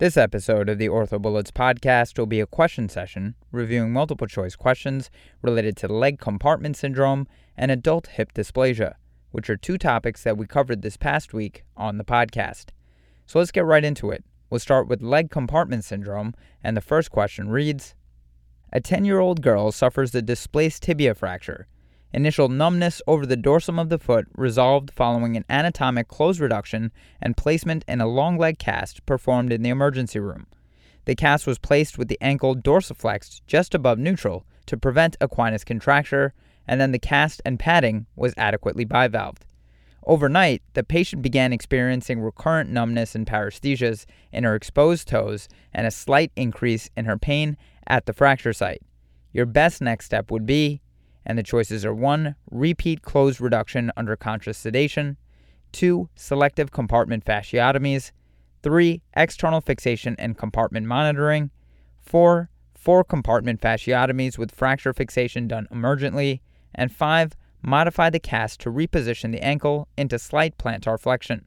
This episode of the Orthobullets podcast will be a question session reviewing multiple choice questions related to leg compartment syndrome and adult hip dysplasia, which are two topics that we covered this past week on the podcast. So let's get right into it. We'll start with leg compartment syndrome, and the first question reads A 10 year old girl suffers a displaced tibia fracture. Initial numbness over the dorsum of the foot resolved following an anatomic close reduction and placement in a long leg cast performed in the emergency room. The cast was placed with the ankle dorsiflexed just above neutral to prevent equinus contracture, and then the cast and padding was adequately bivalved. Overnight, the patient began experiencing recurrent numbness and paresthesias in her exposed toes and a slight increase in her pain at the fracture site. Your best next step would be and the choices are 1. Repeat closed reduction under conscious sedation, 2. Selective compartment fasciotomies, 3. External fixation and compartment monitoring, 4. Four compartment fasciotomies with fracture fixation done emergently, and 5. Modify the cast to reposition the ankle into slight plantar flexion.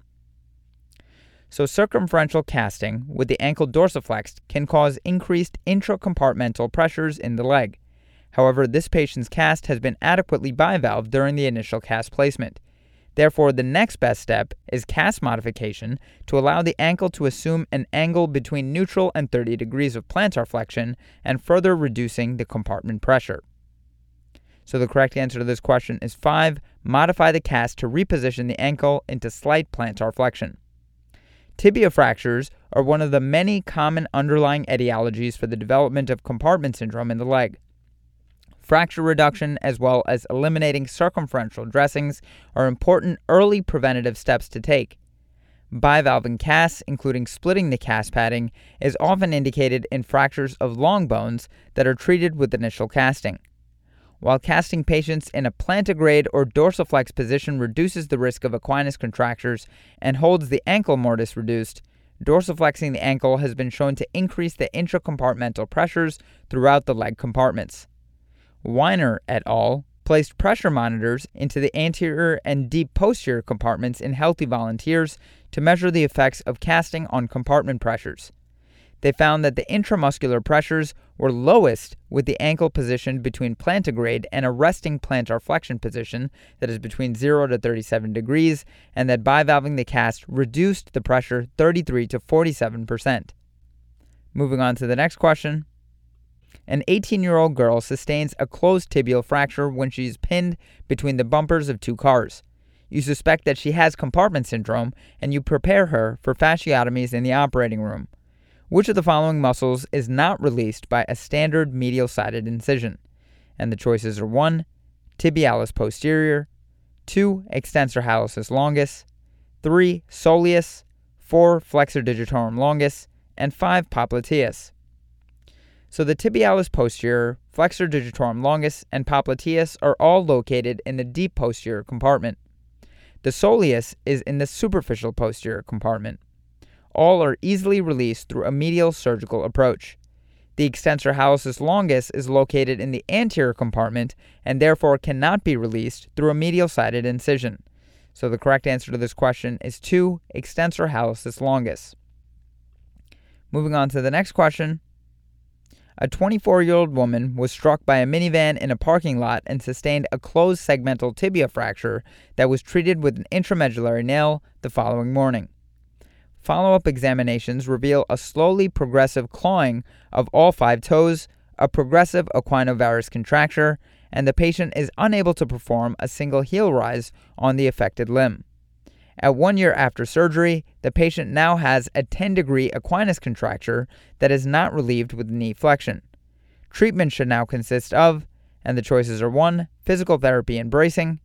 So, circumferential casting with the ankle dorsiflexed can cause increased intracompartmental pressures in the leg. However, this patient's cast has been adequately bivalved during the initial cast placement. Therefore, the next best step is cast modification to allow the ankle to assume an angle between neutral and 30 degrees of plantar flexion and further reducing the compartment pressure. So the correct answer to this question is 5. Modify the cast to reposition the ankle into slight plantar flexion. Tibia fractures are one of the many common underlying etiologies for the development of compartment syndrome in the leg. Fracture reduction, as well as eliminating circumferential dressings, are important early preventative steps to take. Bivalving casts, including splitting the cast padding, is often indicated in fractures of long bones that are treated with initial casting. While casting patients in a plantigrade or dorsiflex position reduces the risk of equinus contractures and holds the ankle mortise reduced, dorsiflexing the ankle has been shown to increase the intracompartmental pressures throughout the leg compartments. Weiner et al. placed pressure monitors into the anterior and deep posterior compartments in healthy volunteers to measure the effects of casting on compartment pressures. They found that the intramuscular pressures were lowest with the ankle positioned between plantigrade and a resting plantar flexion position that is between 0 to 37 degrees, and that bivalving the cast reduced the pressure 33 to 47 percent. Moving on to the next question an 18 year old girl sustains a closed tibial fracture when she's pinned between the bumpers of two cars. You suspect that she has compartment syndrome and you prepare her for fasciotomies in the operating room. Which of the following muscles is not released by a standard medial sided incision? And the choices are 1. Tibialis posterior, 2. Extensor hallucis longus, 3. Soleus, 4. Flexor digitorum longus, and 5. Popliteus. So the tibialis posterior, flexor digitorum longus, and popliteus are all located in the deep posterior compartment. The soleus is in the superficial posterior compartment. All are easily released through a medial surgical approach. The extensor hallucis longus is located in the anterior compartment and therefore cannot be released through a medial sided incision. So the correct answer to this question is 2 extensor hallucis longus. Moving on to the next question. A 24 year old woman was struck by a minivan in a parking lot and sustained a closed segmental tibia fracture that was treated with an intramedullary nail the following morning. Follow up examinations reveal a slowly progressive clawing of all five toes, a progressive equinovarus contracture, and the patient is unable to perform a single heel rise on the affected limb. At one year after surgery, the patient now has a 10 degree equinus contracture that is not relieved with knee flexion. Treatment should now consist of, and the choices are 1. Physical therapy and bracing,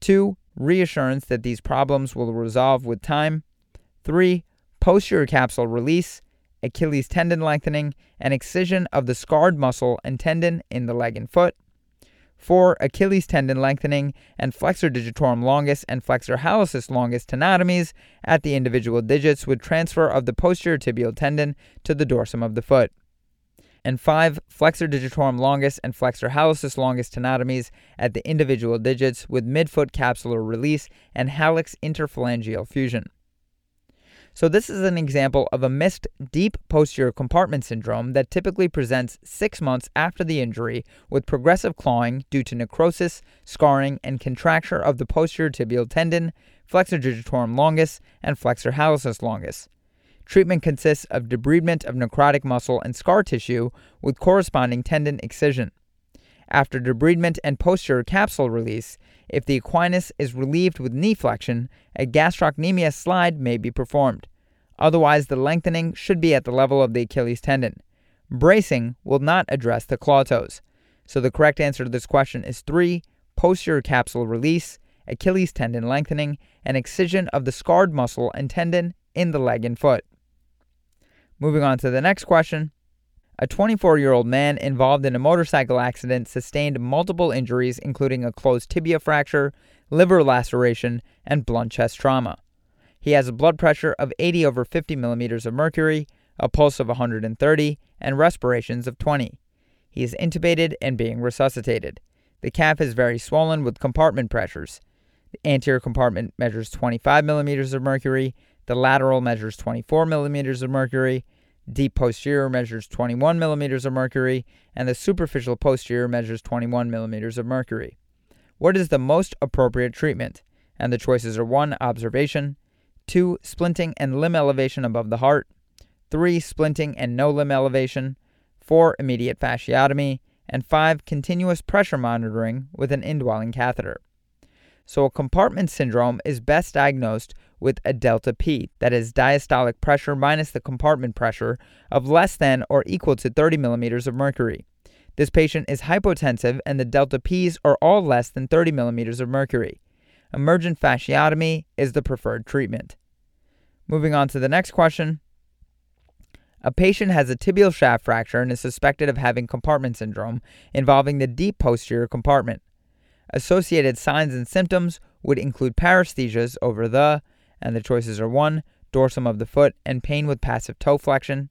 2. Reassurance that these problems will resolve with time, 3. Posterior capsule release, Achilles tendon lengthening, and excision of the scarred muscle and tendon in the leg and foot, 4. Achilles tendon lengthening and flexor digitorum longus and flexor hallucis longus tenotomies at the individual digits with transfer of the posterior tibial tendon to the dorsum of the foot. And 5. Flexor digitorum longus and flexor hallucis longus tenotomies at the individual digits with midfoot capsular release and hallux interphalangeal fusion. So, this is an example of a missed deep posterior compartment syndrome that typically presents six months after the injury with progressive clawing due to necrosis, scarring, and contracture of the posterior tibial tendon, flexor digitorum longus, and flexor hallucis longus. Treatment consists of debridement of necrotic muscle and scar tissue with corresponding tendon excision. After debridement and posterior capsule release, if the equinus is relieved with knee flexion, a gastrocnemius slide may be performed. Otherwise, the lengthening should be at the level of the Achilles tendon. Bracing will not address the claw toes. So the correct answer to this question is 3. Posterior capsule release, Achilles tendon lengthening, and excision of the scarred muscle and tendon in the leg and foot. Moving on to the next question. A 24 year old man involved in a motorcycle accident sustained multiple injuries, including a closed tibia fracture, liver laceration, and blunt chest trauma. He has a blood pressure of 80 over 50 millimeters of mercury, a pulse of 130, and respirations of 20. He is intubated and being resuscitated. The calf is very swollen with compartment pressures. The anterior compartment measures 25 millimeters of mercury, the lateral measures 24 millimeters of mercury, Deep posterior measures 21 millimeters of mercury, and the superficial posterior measures 21 millimeters of mercury. What is the most appropriate treatment? And the choices are 1. Observation, 2. Splinting and limb elevation above the heart, 3. Splinting and no limb elevation, 4. Immediate fasciotomy, and 5. Continuous pressure monitoring with an indwelling catheter. So, a compartment syndrome is best diagnosed with a delta P, that is diastolic pressure minus the compartment pressure, of less than or equal to 30 millimeters of mercury. This patient is hypotensive and the delta Ps are all less than 30 millimeters of mercury. Emergent fasciotomy is the preferred treatment. Moving on to the next question. A patient has a tibial shaft fracture and is suspected of having compartment syndrome involving the deep posterior compartment. Associated signs and symptoms would include paresthesias over the, and the choices are 1. Dorsum of the foot and pain with passive toe flexion,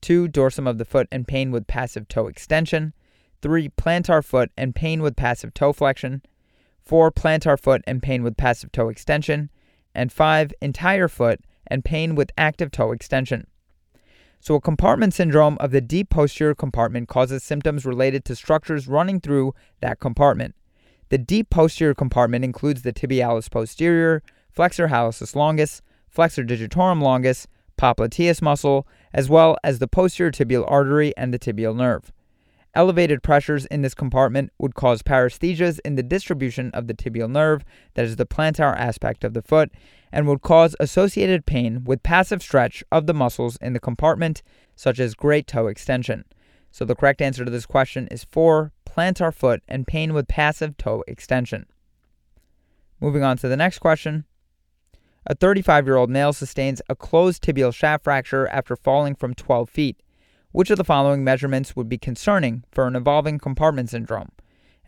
2. Dorsum of the foot and pain with passive toe extension, 3. Plantar foot and pain with passive toe flexion, 4. Plantar foot and pain with passive toe extension, and 5. Entire foot and pain with active toe extension. So, a compartment syndrome of the deep posterior compartment causes symptoms related to structures running through that compartment. The deep posterior compartment includes the tibialis posterior, flexor hallucis longus, flexor digitorum longus, popliteus muscle, as well as the posterior tibial artery and the tibial nerve. Elevated pressures in this compartment would cause paresthesias in the distribution of the tibial nerve, that is the plantar aspect of the foot, and would cause associated pain with passive stretch of the muscles in the compartment, such as great toe extension. So the correct answer to this question is 4 plantar foot and pain with passive toe extension. Moving on to the next question. A 35 year old male sustains a closed tibial shaft fracture after falling from 12 feet. Which of the following measurements would be concerning for an evolving compartment syndrome?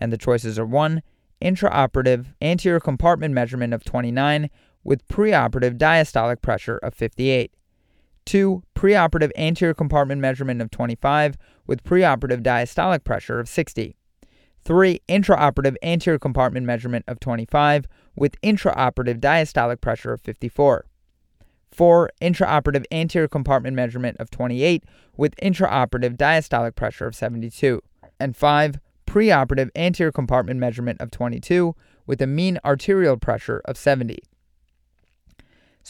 And the choices are 1. Intraoperative anterior compartment measurement of 29 with preoperative diastolic pressure of 58. 2. Preoperative anterior compartment measurement of 25 with preoperative diastolic pressure of 60. 3. Intraoperative anterior compartment measurement of 25 with intraoperative diastolic pressure of 54. 4. Intraoperative anterior compartment measurement of 28 with intraoperative diastolic pressure of 72. And 5. Preoperative anterior compartment measurement of 22 with a mean arterial pressure of 70.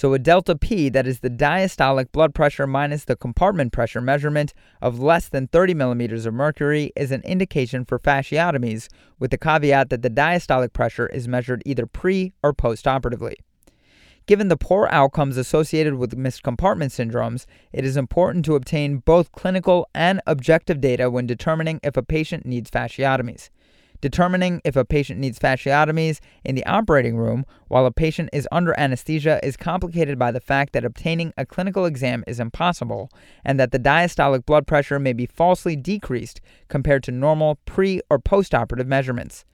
So a delta P, that is the diastolic blood pressure minus the compartment pressure measurement of less than 30 millimeters of mercury, is an indication for fasciotomies, with the caveat that the diastolic pressure is measured either pre or post operatively. Given the poor outcomes associated with missed compartment syndromes, it is important to obtain both clinical and objective data when determining if a patient needs fasciotomies. Determining if a patient needs fasciotomies in the operating room while a patient is under anesthesia is complicated by the fact that obtaining a clinical exam is impossible and that the diastolic blood pressure may be falsely decreased compared to normal pre or postoperative measurements.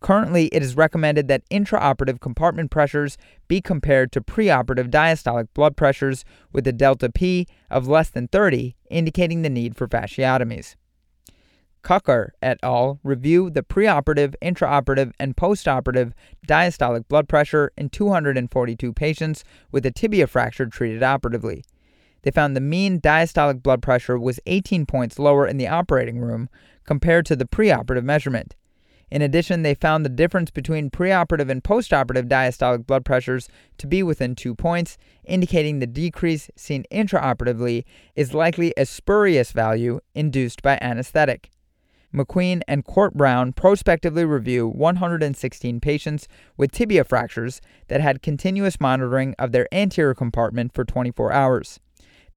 Currently, it is recommended that intraoperative compartment pressures be compared to preoperative diastolic blood pressures with a delta P of less than 30, indicating the need for fasciotomies. Kakar et al. review the preoperative, intraoperative, and postoperative diastolic blood pressure in 242 patients with a tibia fracture treated operatively. They found the mean diastolic blood pressure was 18 points lower in the operating room compared to the preoperative measurement. In addition, they found the difference between preoperative and postoperative diastolic blood pressures to be within two points, indicating the decrease seen intraoperatively is likely a spurious value induced by anesthetic. McQueen and Court Brown prospectively review 116 patients with tibia fractures that had continuous monitoring of their anterior compartment for 24 hours.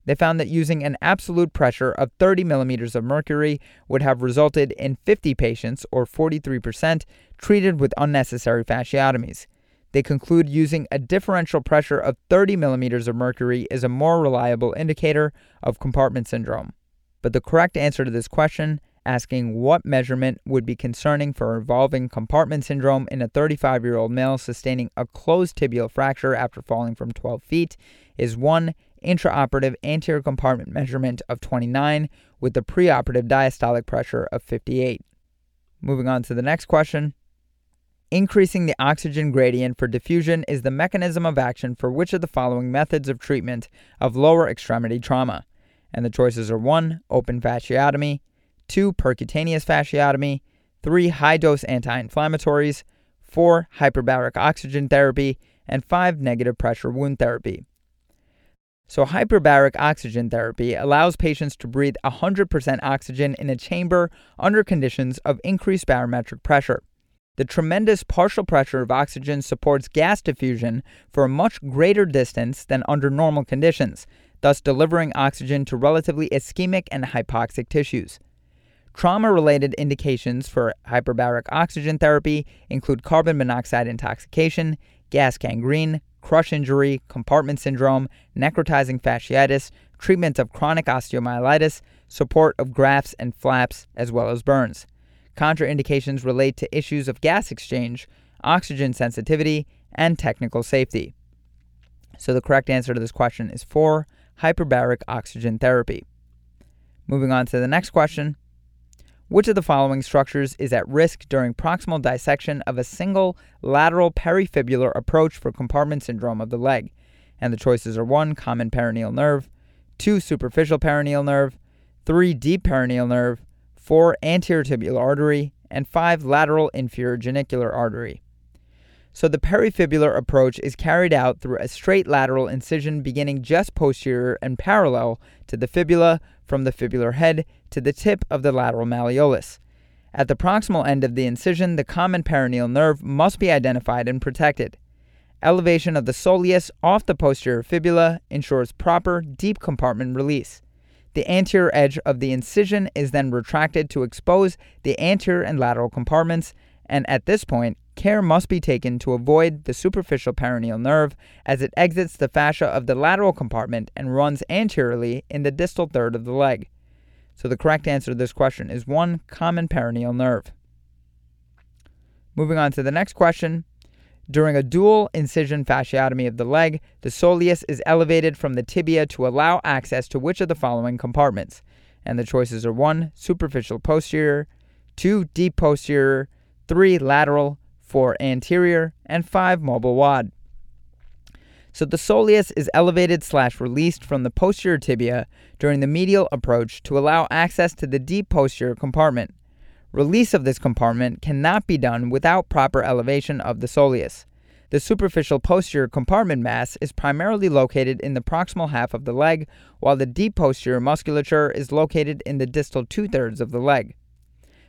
They found that using an absolute pressure of 30 millimeters of mercury would have resulted in 50 patients, or 43%, treated with unnecessary fasciotomies. They conclude using a differential pressure of 30 millimeters of mercury is a more reliable indicator of compartment syndrome. But the correct answer to this question asking what measurement would be concerning for involving compartment syndrome in a 35 year old male sustaining a closed tibial fracture after falling from 12 feet is one intraoperative anterior compartment measurement of 29 with a preoperative diastolic pressure of 58. Moving on to the next question. Increasing the oxygen gradient for diffusion is the mechanism of action for which of the following methods of treatment of lower extremity trauma? And the choices are 1. Open fasciotomy, two, percutaneous fasciotomy, three, high dose anti inflammatories, four, hyperbaric oxygen therapy, and five, negative pressure wound therapy. So, hyperbaric oxygen therapy allows patients to breathe 100% oxygen in a chamber under conditions of increased barometric pressure. The tremendous partial pressure of oxygen supports gas diffusion for a much greater distance than under normal conditions, thus delivering oxygen to relatively ischemic and hypoxic tissues. Trauma related indications for hyperbaric oxygen therapy include carbon monoxide intoxication, gas gangrene, crush injury, compartment syndrome, necrotizing fasciitis, treatment of chronic osteomyelitis, support of grafts and flaps, as well as burns. Contraindications relate to issues of gas exchange, oxygen sensitivity, and technical safety. So the correct answer to this question is 4 hyperbaric oxygen therapy. Moving on to the next question. Which of the following structures is at risk during proximal dissection of a single lateral perifibular approach for compartment syndrome of the leg? And the choices are 1. Common peroneal nerve, 2. Superficial peroneal nerve, 3. Deep peroneal nerve, 4. Anterior tibial artery, and 5. Lateral inferior genicular artery. So the perifibular approach is carried out through a straight lateral incision beginning just posterior and parallel to the fibula from the fibular head to the tip of the lateral malleolus. At the proximal end of the incision, the common peroneal nerve must be identified and protected. Elevation of the soleus off the posterior fibula ensures proper deep compartment release. The anterior edge of the incision is then retracted to expose the anterior and lateral compartments, and at this point, care must be taken to avoid the superficial peroneal nerve as it exits the fascia of the lateral compartment and runs anteriorly in the distal third of the leg. So the correct answer to this question is 1 common peroneal nerve. Moving on to the next question. During a dual incision fasciotomy of the leg, the soleus is elevated from the tibia to allow access to which of the following compartments? And the choices are 1 superficial posterior, 2 deep posterior, 3 lateral, 4 anterior, and 5 mobile wad. So the soleus is elevated slash released from the posterior tibia during the medial approach to allow access to the deep posterior compartment. Release of this compartment cannot be done without proper elevation of the soleus. The superficial posterior compartment mass is primarily located in the proximal half of the leg, while the deep posterior musculature is located in the distal two thirds of the leg.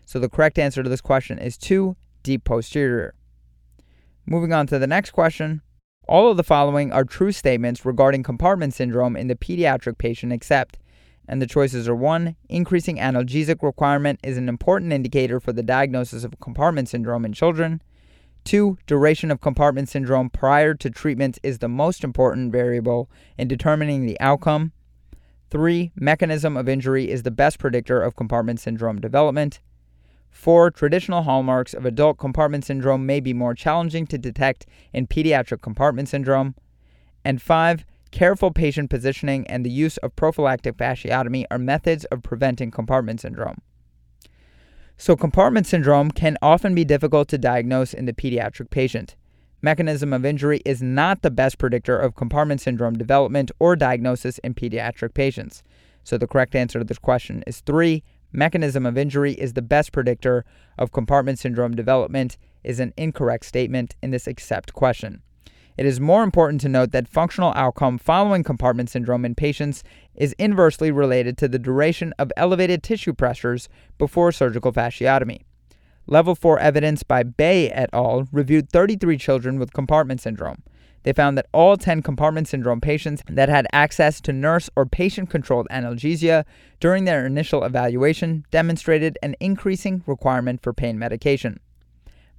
So the correct answer to this question is 2 deep posterior. Moving on to the next question. All of the following are true statements regarding compartment syndrome in the pediatric patient except, and the choices are 1. Increasing analgesic requirement is an important indicator for the diagnosis of compartment syndrome in children. 2. Duration of compartment syndrome prior to treatment is the most important variable in determining the outcome. 3. Mechanism of injury is the best predictor of compartment syndrome development. Four, traditional hallmarks of adult compartment syndrome may be more challenging to detect in pediatric compartment syndrome. And five, careful patient positioning and the use of prophylactic fasciotomy are methods of preventing compartment syndrome. So, compartment syndrome can often be difficult to diagnose in the pediatric patient. Mechanism of injury is not the best predictor of compartment syndrome development or diagnosis in pediatric patients. So, the correct answer to this question is three. Mechanism of injury is the best predictor of compartment syndrome development is an incorrect statement in this except question. It is more important to note that functional outcome following compartment syndrome in patients is inversely related to the duration of elevated tissue pressures before surgical fasciotomy. Level 4 evidence by Bae et al. reviewed 33 children with compartment syndrome. They found that all 10 compartment syndrome patients that had access to nurse or patient controlled analgesia during their initial evaluation demonstrated an increasing requirement for pain medication.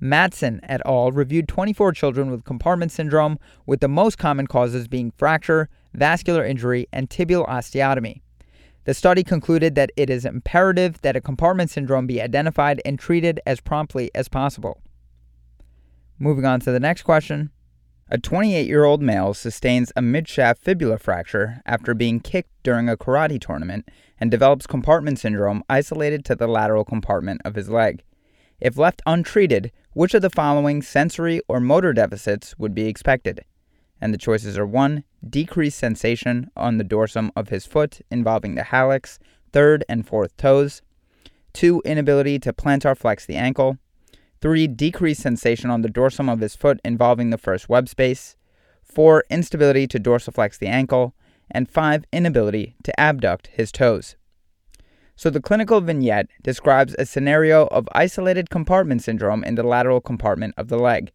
Matsen et al. reviewed 24 children with compartment syndrome, with the most common causes being fracture, vascular injury, and tibial osteotomy. The study concluded that it is imperative that a compartment syndrome be identified and treated as promptly as possible. Moving on to the next question. A 28 year old male sustains a midshaft fibula fracture after being kicked during a karate tournament and develops compartment syndrome isolated to the lateral compartment of his leg. If left untreated, which of the following sensory or motor deficits would be expected? And the choices are 1. Decreased sensation on the dorsum of his foot involving the hallux, third and fourth toes. 2. Inability to plantar flex the ankle. 3. Decreased sensation on the dorsum of his foot involving the first web space. 4. Instability to dorsiflex the ankle. And 5. Inability to abduct his toes. So the clinical vignette describes a scenario of isolated compartment syndrome in the lateral compartment of the leg.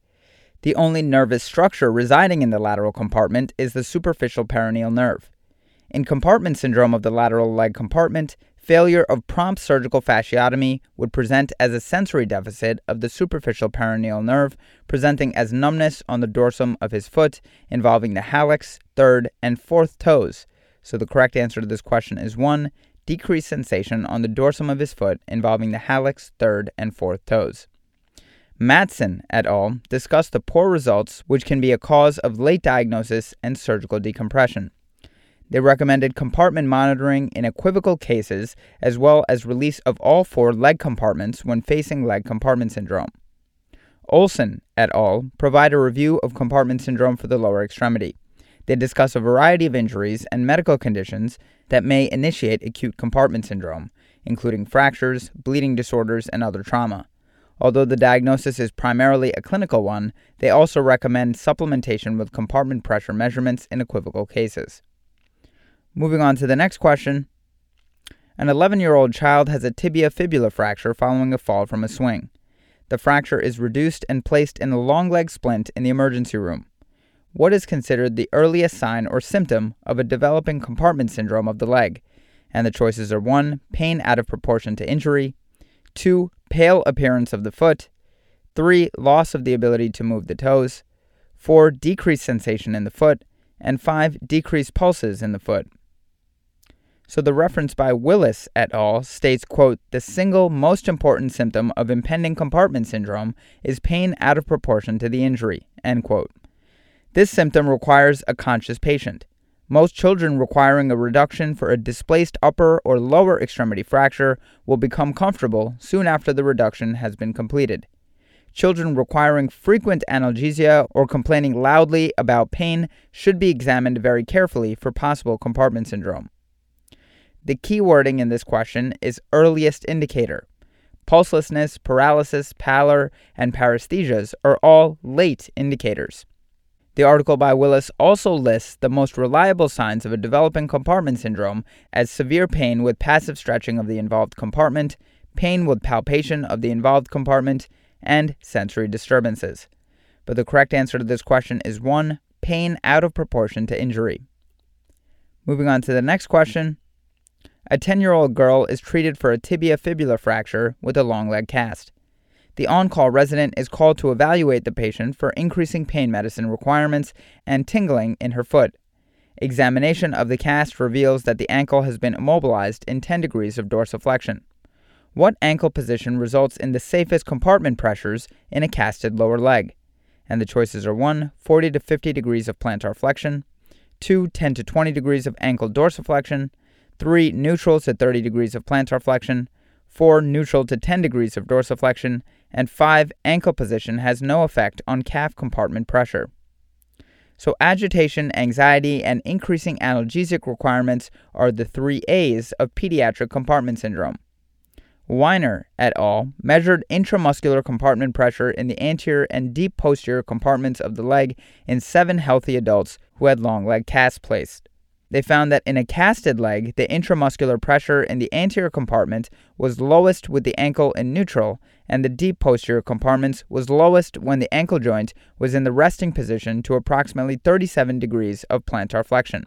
The only nervous structure residing in the lateral compartment is the superficial peroneal nerve. In compartment syndrome of the lateral leg compartment, failure of prompt surgical fasciotomy would present as a sensory deficit of the superficial peroneal nerve, presenting as numbness on the dorsum of his foot, involving the hallux, third, and fourth toes. So the correct answer to this question is 1 decreased sensation on the dorsum of his foot involving the hallux, third, and fourth toes. Matsen et al. discussed the poor results which can be a cause of late diagnosis and surgical decompression. They recommended compartment monitoring in equivocal cases as well as release of all four leg compartments when facing leg compartment syndrome. Olson et al. provide a review of compartment syndrome for the lower extremity. They discuss a variety of injuries and medical conditions that may initiate acute compartment syndrome, including fractures, bleeding disorders, and other trauma. Although the diagnosis is primarily a clinical one, they also recommend supplementation with compartment pressure measurements in equivocal cases. Moving on to the next question. An 11 year old child has a tibia fibula fracture following a fall from a swing. The fracture is reduced and placed in a long leg splint in the emergency room what is considered the earliest sign or symptom of a developing compartment syndrome of the leg? And the choices are 1. Pain out of proportion to injury, 2. Pale appearance of the foot, 3. Loss of the ability to move the toes, 4. Decreased sensation in the foot, and 5. Decreased pulses in the foot. So the reference by Willis et al. states, quote, the single most important symptom of impending compartment syndrome is pain out of proportion to the injury, end quote. This symptom requires a conscious patient. Most children requiring a reduction for a displaced upper or lower extremity fracture will become comfortable soon after the reduction has been completed. Children requiring frequent analgesia or complaining loudly about pain should be examined very carefully for possible compartment syndrome. The key wording in this question is earliest indicator. Pulselessness, paralysis, pallor, and paresthesias are all late indicators. The article by Willis also lists the most reliable signs of a developing compartment syndrome as severe pain with passive stretching of the involved compartment, pain with palpation of the involved compartment, and sensory disturbances. But the correct answer to this question is 1. Pain out of proportion to injury. Moving on to the next question. A 10 year old girl is treated for a tibia fibula fracture with a long leg cast. The on call resident is called to evaluate the patient for increasing pain medicine requirements and tingling in her foot. Examination of the cast reveals that the ankle has been immobilized in 10 degrees of dorsiflexion. What ankle position results in the safest compartment pressures in a casted lower leg? And the choices are 1. 40 to 50 degrees of plantar flexion, 2. 10 to 20 degrees of ankle dorsiflexion, 3. Neutral to 30 degrees of plantar flexion, 4. Neutral to 10 degrees of dorsiflexion, and 5. Ankle position has no effect on calf compartment pressure. So, agitation, anxiety, and increasing analgesic requirements are the three A's of pediatric compartment syndrome. Weiner et al. measured intramuscular compartment pressure in the anterior and deep posterior compartments of the leg in seven healthy adults who had long leg casts placed. They found that in a casted leg, the intramuscular pressure in the anterior compartment was lowest with the ankle in neutral, and the deep posterior compartments was lowest when the ankle joint was in the resting position to approximately 37 degrees of plantar flexion.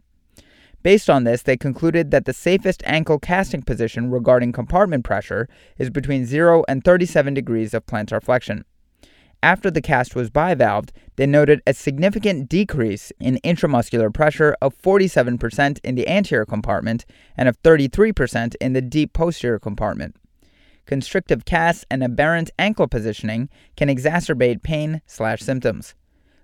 Based on this, they concluded that the safest ankle casting position regarding compartment pressure is between 0 and 37 degrees of plantar flexion. After the cast was bivalved, they noted a significant decrease in intramuscular pressure of 47% in the anterior compartment and of 33% in the deep posterior compartment. Constrictive casts and aberrant ankle positioning can exacerbate pain slash symptoms.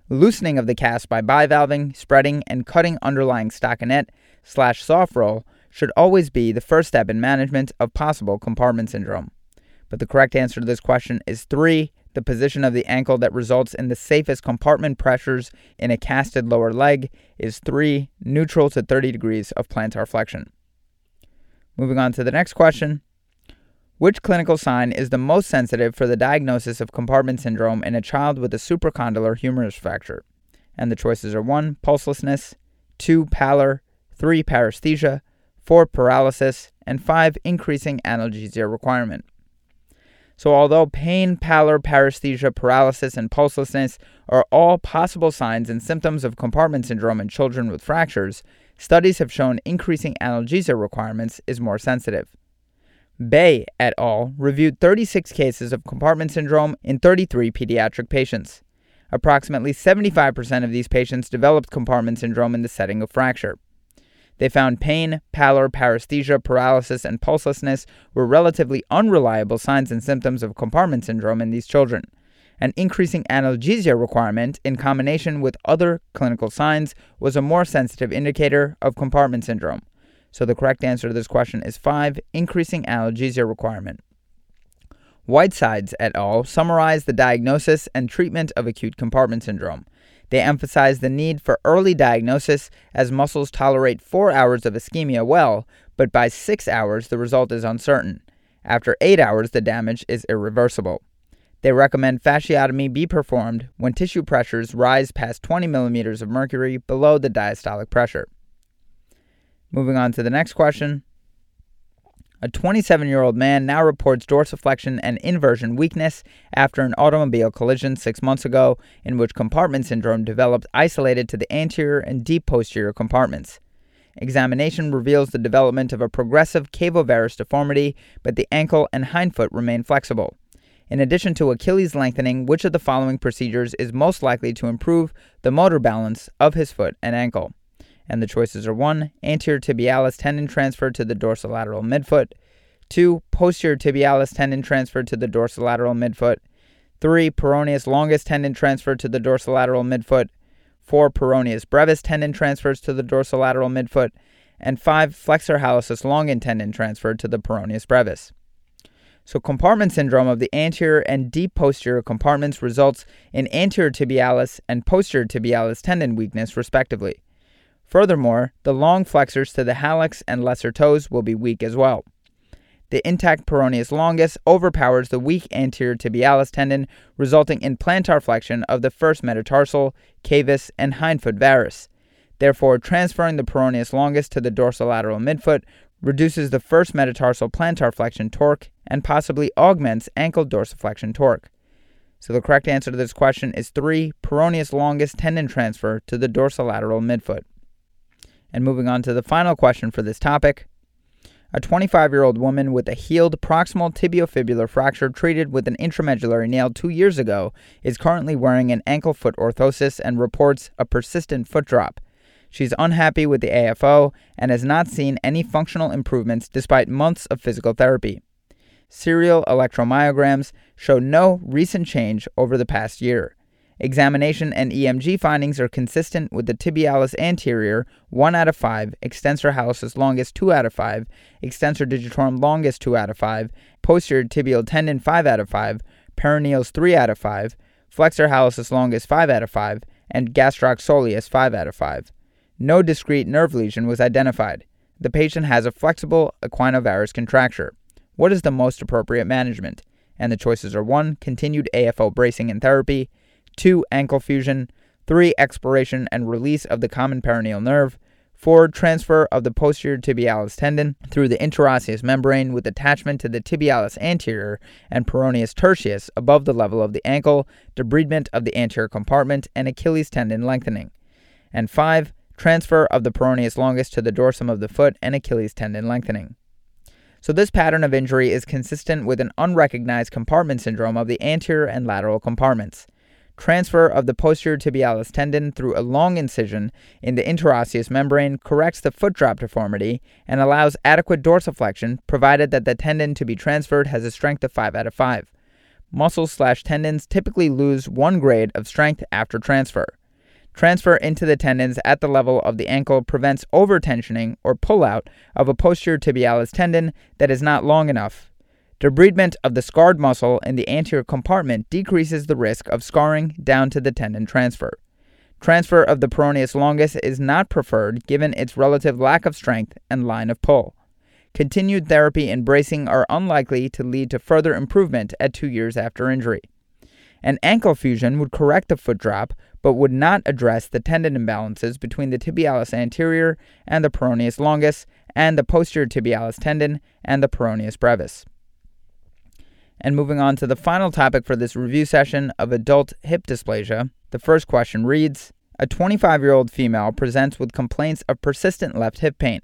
Loosening of the cast by bivalving, spreading, and cutting underlying stockinette slash soft roll should always be the first step in management of possible compartment syndrome. But the correct answer to this question is 3 the position of the ankle that results in the safest compartment pressures in a casted lower leg is 3 neutral to 30 degrees of plantar flexion. Moving on to the next question. Which clinical sign is the most sensitive for the diagnosis of compartment syndrome in a child with a supracondylar humerus fracture? And the choices are 1. Pulselessness, 2. Pallor, 3. Paresthesia, 4. Paralysis, and 5. Increasing analgesia requirement. So, although pain, pallor, paresthesia, paralysis, and pulselessness are all possible signs and symptoms of compartment syndrome in children with fractures, studies have shown increasing analgesia requirements is more sensitive. Bae et al. reviewed 36 cases of compartment syndrome in 33 pediatric patients. Approximately 75% of these patients developed compartment syndrome in the setting of fracture. They found pain, pallor, paresthesia, paralysis, and pulselessness were relatively unreliable signs and symptoms of compartment syndrome in these children. An increasing analgesia requirement in combination with other clinical signs was a more sensitive indicator of compartment syndrome. So the correct answer to this question is 5 increasing analgesia requirement. Whitesides et al. summarized the diagnosis and treatment of acute compartment syndrome. They emphasize the need for early diagnosis as muscles tolerate four hours of ischemia well, but by six hours the result is uncertain. After eight hours, the damage is irreversible. They recommend fasciotomy be performed when tissue pressures rise past 20 millimeters of mercury below the diastolic pressure. Moving on to the next question. A 27 year old man now reports dorsiflexion and inversion weakness after an automobile collision six months ago, in which compartment syndrome developed isolated to the anterior and deep posterior compartments. Examination reveals the development of a progressive cavovarus deformity, but the ankle and hindfoot remain flexible. In addition to Achilles lengthening, which of the following procedures is most likely to improve the motor balance of his foot and ankle? And the choices are 1. Anterior tibialis tendon transfer to the dorsolateral midfoot, 2. Posterior tibialis tendon transfer to the dorsolateral midfoot, 3. Peroneus longus tendon transfer to the dorsolateral midfoot, 4. Peroneus brevis tendon transfers to the dorsolateral midfoot, and 5. Flexor hallucis longan tendon transfer to the peroneus brevis. So, compartment syndrome of the anterior and deep posterior compartments results in anterior tibialis and posterior tibialis tendon weakness, respectively. Furthermore, the long flexors to the hallux and lesser toes will be weak as well. The intact peroneus longus overpowers the weak anterior tibialis tendon, resulting in plantar flexion of the first metatarsal, cavus, and hindfoot varus. Therefore, transferring the peroneus longus to the dorsolateral midfoot reduces the first metatarsal plantar flexion torque and possibly augments ankle dorsiflexion torque. So the correct answer to this question is 3 peroneus longus tendon transfer to the dorsolateral midfoot. And moving on to the final question for this topic. A 25 year old woman with a healed proximal tibiofibular fracture treated with an intramedullary nail two years ago is currently wearing an ankle foot orthosis and reports a persistent foot drop. She's unhappy with the AFO and has not seen any functional improvements despite months of physical therapy. Serial electromyograms show no recent change over the past year. Examination and EMG findings are consistent with the tibialis anterior 1 out of 5, extensor hallucis longus 2 out of 5, extensor digitorum longus 2 out of 5, posterior tibial tendon 5 out of 5, peroneals 3 out of 5, flexor hallucis longus 5 out of 5, and gastroc soleus 5 out of 5. No discrete nerve lesion was identified. The patient has a flexible equinovarus contracture. What is the most appropriate management? And the choices are 1. Continued AFO bracing and therapy, 2. Ankle fusion, 3. Exploration and release of the common peroneal nerve, 4. Transfer of the posterior tibialis tendon through the interosseous membrane with attachment to the tibialis anterior and peroneus tertius above the level of the ankle, debridement of the anterior compartment, and Achilles tendon lengthening. And 5. Transfer of the peroneus longus to the dorsum of the foot and Achilles tendon lengthening. So, this pattern of injury is consistent with an unrecognized compartment syndrome of the anterior and lateral compartments transfer of the posterior tibialis tendon through a long incision in the interosseous membrane corrects the foot drop deformity and allows adequate dorsiflexion provided that the tendon to be transferred has a strength of 5 out of 5. Muscles slash tendons typically lose one grade of strength after transfer. Transfer into the tendons at the level of the ankle prevents overtensioning or pullout of a posterior tibialis tendon that is not long enough Debridement of the scarred muscle in the anterior compartment decreases the risk of scarring down to the tendon transfer. Transfer of the peroneus longus is not preferred given its relative lack of strength and line of pull. Continued therapy and bracing are unlikely to lead to further improvement at two years after injury. An ankle fusion would correct the foot drop, but would not address the tendon imbalances between the tibialis anterior and the peroneus longus, and the posterior tibialis tendon and the peroneus brevis. And moving on to the final topic for this review session of adult hip dysplasia, the first question reads A 25 year old female presents with complaints of persistent left hip pain.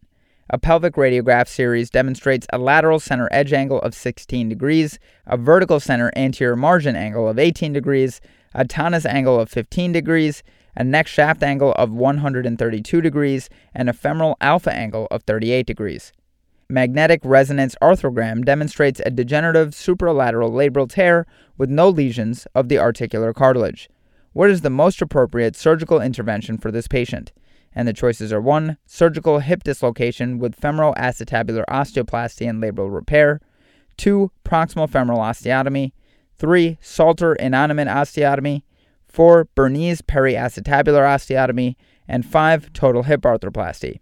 A pelvic radiograph series demonstrates a lateral center edge angle of 16 degrees, a vertical center anterior margin angle of 18 degrees, a Tönnis angle of 15 degrees, a neck shaft angle of 132 degrees, and a femoral alpha angle of 38 degrees magnetic resonance arthrogram demonstrates a degenerative supralateral labral tear with no lesions of the articular cartilage. What is the most appropriate surgical intervention for this patient? And the choices are 1. Surgical hip dislocation with femoral acetabular osteoplasty and labral repair, 2. Proximal femoral osteotomy, 3. Salter innominate osteotomy, 4. Bernese periacetabular osteotomy, and 5. Total hip arthroplasty.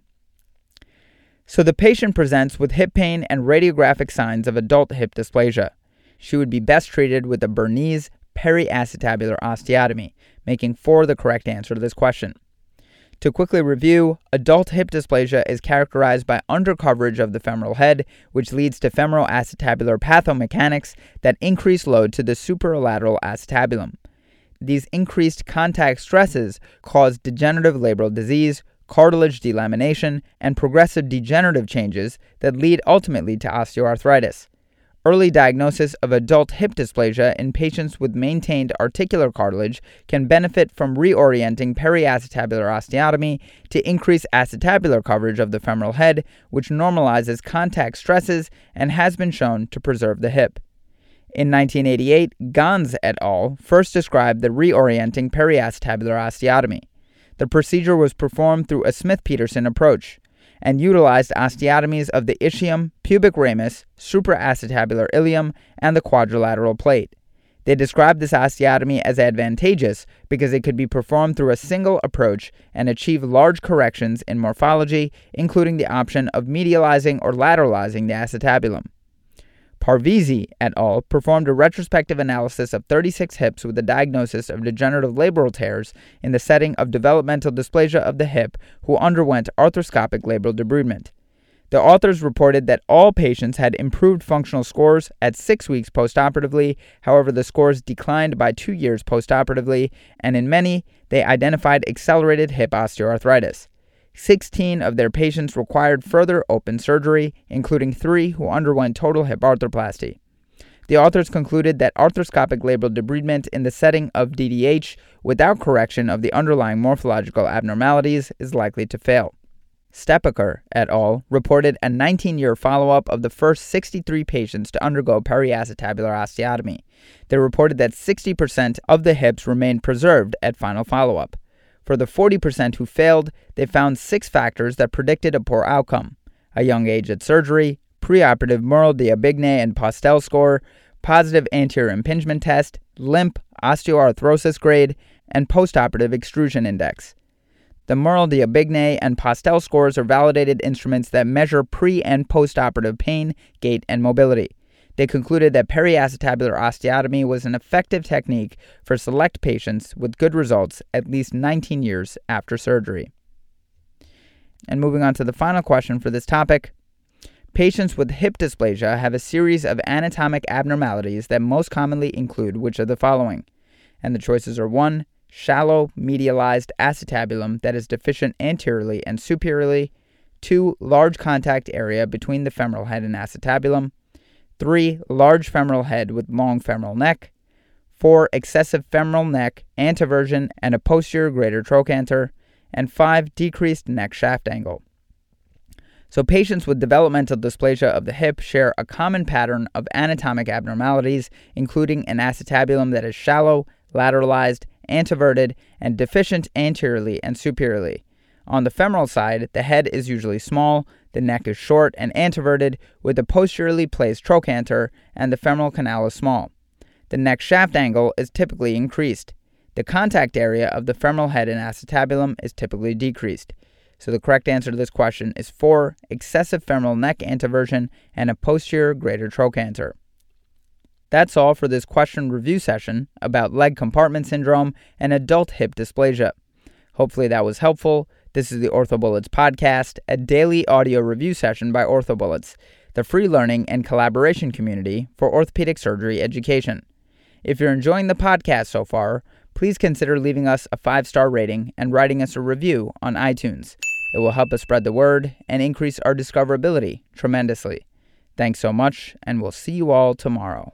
So the patient presents with hip pain and radiographic signs of adult hip dysplasia. She would be best treated with a Bernese periacetabular osteotomy, making 4 the correct answer to this question. To quickly review, adult hip dysplasia is characterized by undercoverage of the femoral head, which leads to femoral acetabular pathomechanics that increase load to the superolateral acetabulum. These increased contact stresses cause degenerative labral disease, cartilage delamination, and progressive degenerative changes that lead ultimately to osteoarthritis. Early diagnosis of adult hip dysplasia in patients with maintained articular cartilage can benefit from reorienting periacetabular osteotomy to increase acetabular coverage of the femoral head, which normalizes contact stresses and has been shown to preserve the hip. In 1988, Ganz et al. first described the reorienting periacetabular osteotomy. The procedure was performed through a Smith Petersen approach and utilized osteotomies of the ischium, pubic ramus, supraacetabular ilium, and the quadrilateral plate. They described this osteotomy as advantageous because it could be performed through a single approach and achieve large corrections in morphology, including the option of medializing or lateralizing the acetabulum. Parvizi et al. performed a retrospective analysis of 36 hips with a diagnosis of degenerative labral tears in the setting of developmental dysplasia of the hip who underwent arthroscopic labral debridement. The authors reported that all patients had improved functional scores at six weeks postoperatively. However, the scores declined by two years postoperatively, and in many, they identified accelerated hip osteoarthritis. 16 of their patients required further open surgery, including three who underwent total hip arthroplasty. The authors concluded that arthroscopic labral debridement in the setting of DDH without correction of the underlying morphological abnormalities is likely to fail. Steppacher et al. reported a 19 year follow up of the first 63 patients to undergo periacetabular osteotomy. They reported that 60% of the hips remained preserved at final follow up. For the 40% who failed, they found six factors that predicted a poor outcome a young age at surgery, preoperative Merle d'Aubigné and Postel score, positive anterior impingement test, limp, osteoarthrosis grade, and postoperative extrusion index. The Merle d'Aubigné and Postel scores are validated instruments that measure pre and postoperative pain, gait, and mobility. They concluded that periacetabular osteotomy was an effective technique for select patients with good results at least 19 years after surgery. And moving on to the final question for this topic Patients with hip dysplasia have a series of anatomic abnormalities that most commonly include which of the following? And the choices are 1. Shallow medialized acetabulum that is deficient anteriorly and superiorly. 2. Large contact area between the femoral head and acetabulum. 3. Large femoral head with long femoral neck. 4. Excessive femoral neck, anteversion, and a posterior greater trochanter. And 5. Decreased neck shaft angle. So, patients with developmental dysplasia of the hip share a common pattern of anatomic abnormalities, including an acetabulum that is shallow, lateralized, anteverted, and deficient anteriorly and superiorly. On the femoral side, the head is usually small, the neck is short and anteverted, with a posteriorly placed trochanter, and the femoral canal is small. The neck shaft angle is typically increased. The contact area of the femoral head and acetabulum is typically decreased. So the correct answer to this question is 4. Excessive femoral neck anteversion and a posterior greater trochanter. That's all for this question review session about leg compartment syndrome and adult hip dysplasia. Hopefully that was helpful. This is the OrthoBullets podcast, a daily audio review session by OrthoBullets, the free learning and collaboration community for orthopedic surgery education. If you're enjoying the podcast so far, please consider leaving us a five star rating and writing us a review on iTunes. It will help us spread the word and increase our discoverability tremendously. Thanks so much, and we'll see you all tomorrow.